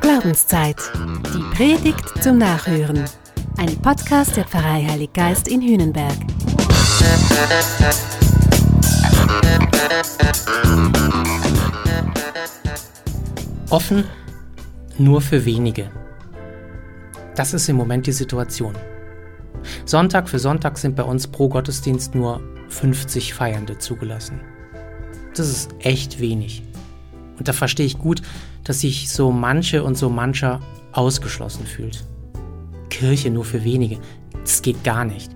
Glaubenszeit. Die Predigt zum Nachhören. Ein Podcast der Pfarrei Heilig Geist in Hühnenberg. Offen nur für wenige. Das ist im Moment die Situation. Sonntag für Sonntag sind bei uns pro Gottesdienst nur 50 Feiernde zugelassen. Das ist echt wenig. Und da verstehe ich gut, dass sich so manche und so mancher ausgeschlossen fühlt. Kirche nur für wenige, das geht gar nicht.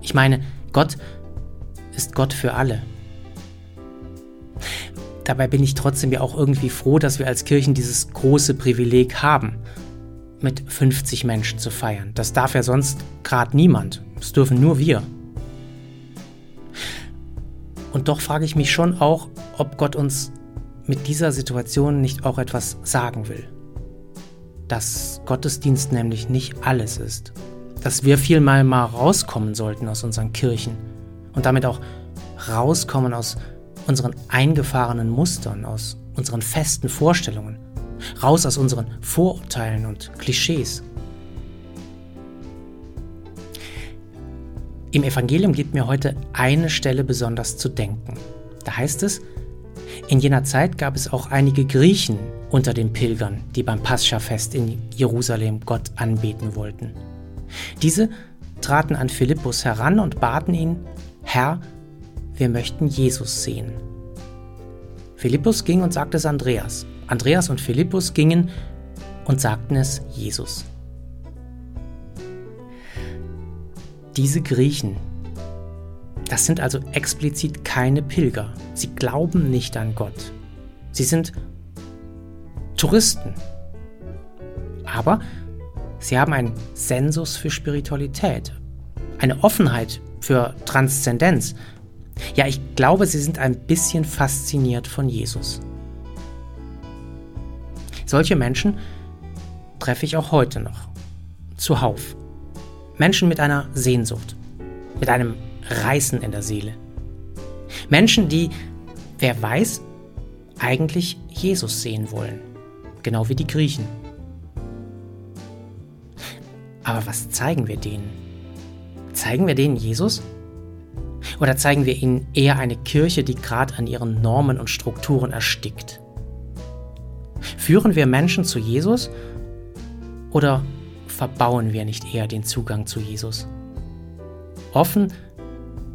Ich meine, Gott ist Gott für alle. Dabei bin ich trotzdem ja auch irgendwie froh, dass wir als Kirchen dieses große Privileg haben, mit 50 Menschen zu feiern. Das darf ja sonst gerade niemand. Das dürfen nur wir. Und doch frage ich mich schon auch, ob Gott uns mit dieser Situation nicht auch etwas sagen will. Dass Gottesdienst nämlich nicht alles ist. Dass wir vielmal mal rauskommen sollten aus unseren Kirchen und damit auch rauskommen aus unseren eingefahrenen Mustern, aus unseren festen Vorstellungen, raus aus unseren Vorurteilen und Klischees. Im Evangelium gibt mir heute eine Stelle besonders zu denken. Da heißt es, in jener Zeit gab es auch einige Griechen unter den Pilgern, die beim Pascha-Fest in Jerusalem Gott anbeten wollten. Diese traten an Philippus heran und baten ihn, Herr, wir möchten Jesus sehen. Philippus ging und sagte es Andreas. Andreas und Philippus gingen und sagten es Jesus. Diese Griechen, das sind also explizit keine Pilger. Sie glauben nicht an Gott. Sie sind Touristen. Aber sie haben einen Sensus für Spiritualität, eine Offenheit für Transzendenz. Ja, ich glaube, sie sind ein bisschen fasziniert von Jesus. Solche Menschen treffe ich auch heute noch. Zuhauf. Menschen mit einer Sehnsucht, mit einem Reißen in der Seele. Menschen, die, wer weiß, eigentlich Jesus sehen wollen, genau wie die Griechen. Aber was zeigen wir denen? Zeigen wir denen Jesus? Oder zeigen wir ihnen eher eine Kirche, die gerade an ihren Normen und Strukturen erstickt? Führen wir Menschen zu Jesus oder verbauen wir nicht eher den Zugang zu Jesus? Offen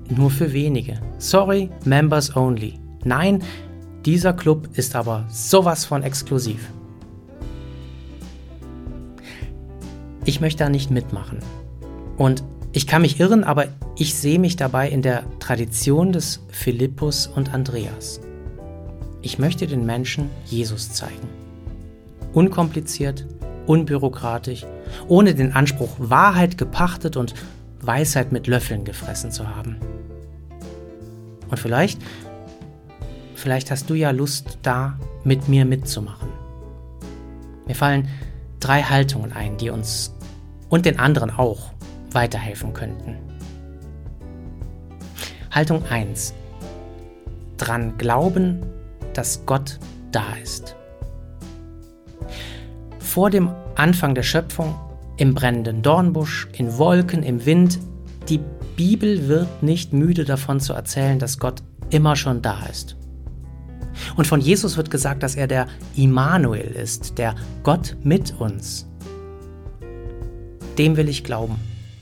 nur für wenige. Sorry, Members Only. Nein, dieser Club ist aber sowas von exklusiv. Ich möchte da nicht mitmachen. Und ich kann mich irren, aber ich sehe mich dabei in der Tradition des Philippus und Andreas. Ich möchte den Menschen Jesus zeigen. Unkompliziert, unbürokratisch, ohne den Anspruch, Wahrheit gepachtet und Weisheit mit Löffeln gefressen zu haben. Und vielleicht, vielleicht hast du ja Lust, da mit mir mitzumachen. Mir fallen drei Haltungen ein, die uns und den anderen auch weiterhelfen könnten. Haltung 1. Dran glauben, dass Gott da ist. Vor dem Anfang der Schöpfung, im brennenden Dornbusch, in Wolken, im Wind, die Bibel wird nicht müde davon zu erzählen, dass Gott immer schon da ist. Und von Jesus wird gesagt, dass er der Immanuel ist, der Gott mit uns. Dem will ich glauben.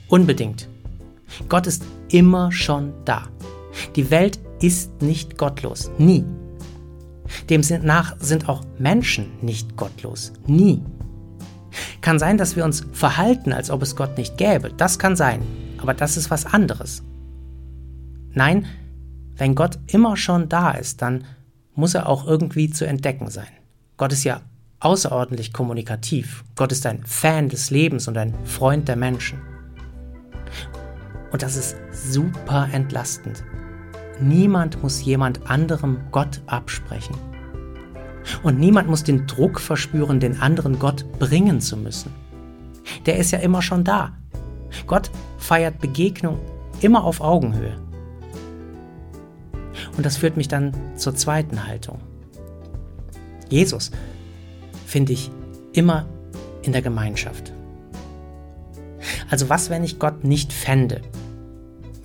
Unbedingt. Gott ist immer schon da. Die Welt ist nicht gottlos. Nie. Demnach sind auch Menschen nicht gottlos. Nie. Kann sein, dass wir uns verhalten, als ob es Gott nicht gäbe. Das kann sein aber das ist was anderes. Nein, wenn Gott immer schon da ist, dann muss er auch irgendwie zu entdecken sein. Gott ist ja außerordentlich kommunikativ. Gott ist ein Fan des Lebens und ein Freund der Menschen. Und das ist super entlastend. Niemand muss jemand anderem Gott absprechen. Und niemand muss den Druck verspüren, den anderen Gott bringen zu müssen. Der ist ja immer schon da. Gott feiert Begegnung immer auf Augenhöhe. Und das führt mich dann zur zweiten Haltung. Jesus finde ich immer in der Gemeinschaft. Also was, wenn ich Gott nicht fände?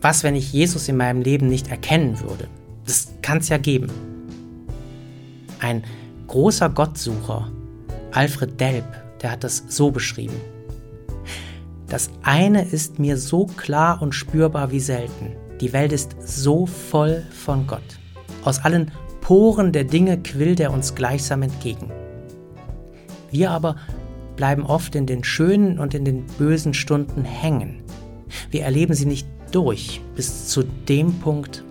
Was, wenn ich Jesus in meinem Leben nicht erkennen würde? Das kann es ja geben. Ein großer Gottsucher, Alfred Delp, der hat das so beschrieben. Das eine ist mir so klar und spürbar wie selten. Die Welt ist so voll von Gott. Aus allen Poren der Dinge quillt er uns gleichsam entgegen. Wir aber bleiben oft in den schönen und in den bösen Stunden hängen. Wir erleben sie nicht durch bis zu dem Punkt,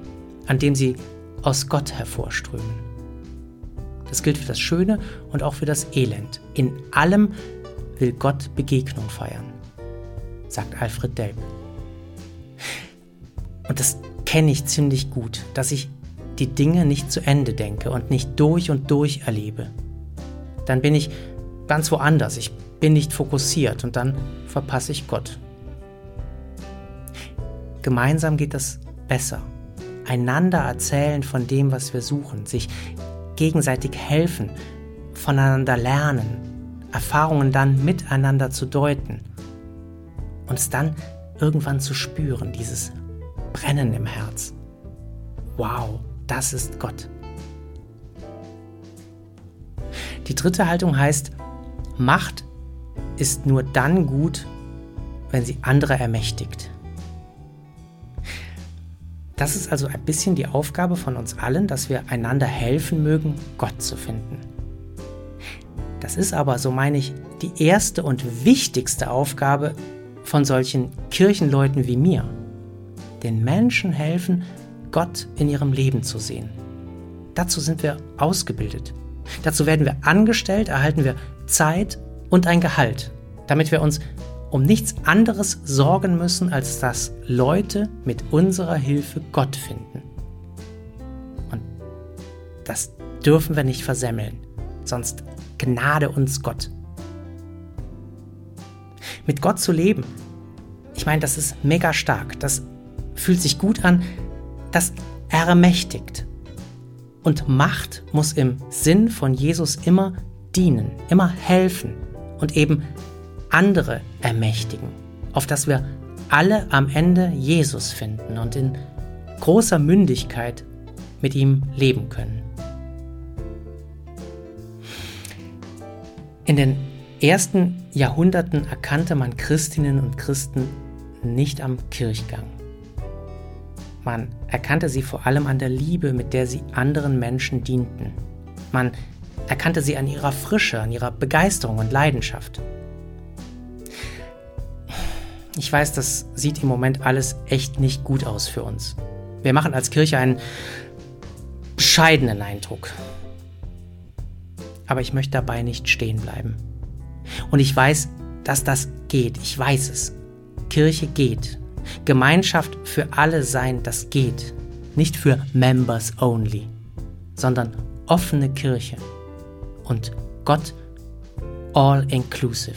an dem sie aus Gott hervorströmen. Das gilt für das Schöne und auch für das Elend. In allem will Gott Begegnung feiern, sagt Alfred Delp. Und das kenne ich ziemlich gut, dass ich die Dinge nicht zu Ende denke und nicht durch und durch erlebe. Dann bin ich ganz woanders, ich bin nicht fokussiert und dann verpasse ich Gott. Gemeinsam geht das besser. Einander erzählen von dem, was wir suchen, sich gegenseitig helfen, voneinander lernen, Erfahrungen dann miteinander zu deuten und es dann irgendwann zu spüren, dieses Brennen im Herz. Wow, das ist Gott. Die dritte Haltung heißt, Macht ist nur dann gut, wenn sie andere ermächtigt. Das ist also ein bisschen die Aufgabe von uns allen, dass wir einander helfen mögen, Gott zu finden. Das ist aber, so meine ich, die erste und wichtigste Aufgabe von solchen Kirchenleuten wie mir. Den Menschen helfen, Gott in ihrem Leben zu sehen. Dazu sind wir ausgebildet. Dazu werden wir angestellt, erhalten wir Zeit und ein Gehalt, damit wir uns um nichts anderes sorgen müssen, als dass Leute mit unserer Hilfe Gott finden. Und das dürfen wir nicht versemmeln, sonst gnade uns Gott. Mit Gott zu leben, ich meine, das ist mega stark, das fühlt sich gut an, das ermächtigt. Und Macht muss im Sinn von Jesus immer dienen, immer helfen und eben andere ermächtigen, auf dass wir alle am Ende Jesus finden und in großer Mündigkeit mit ihm leben können. In den ersten Jahrhunderten erkannte man Christinnen und Christen nicht am Kirchgang. Man erkannte sie vor allem an der Liebe, mit der sie anderen Menschen dienten. Man erkannte sie an ihrer Frische, an ihrer Begeisterung und Leidenschaft. Ich weiß, das sieht im Moment alles echt nicht gut aus für uns. Wir machen als Kirche einen bescheidenen Eindruck. Aber ich möchte dabei nicht stehen bleiben. Und ich weiß, dass das geht. Ich weiß es. Kirche geht. Gemeinschaft für alle sein, das geht. Nicht für Members only, sondern offene Kirche. Und Gott all inclusive.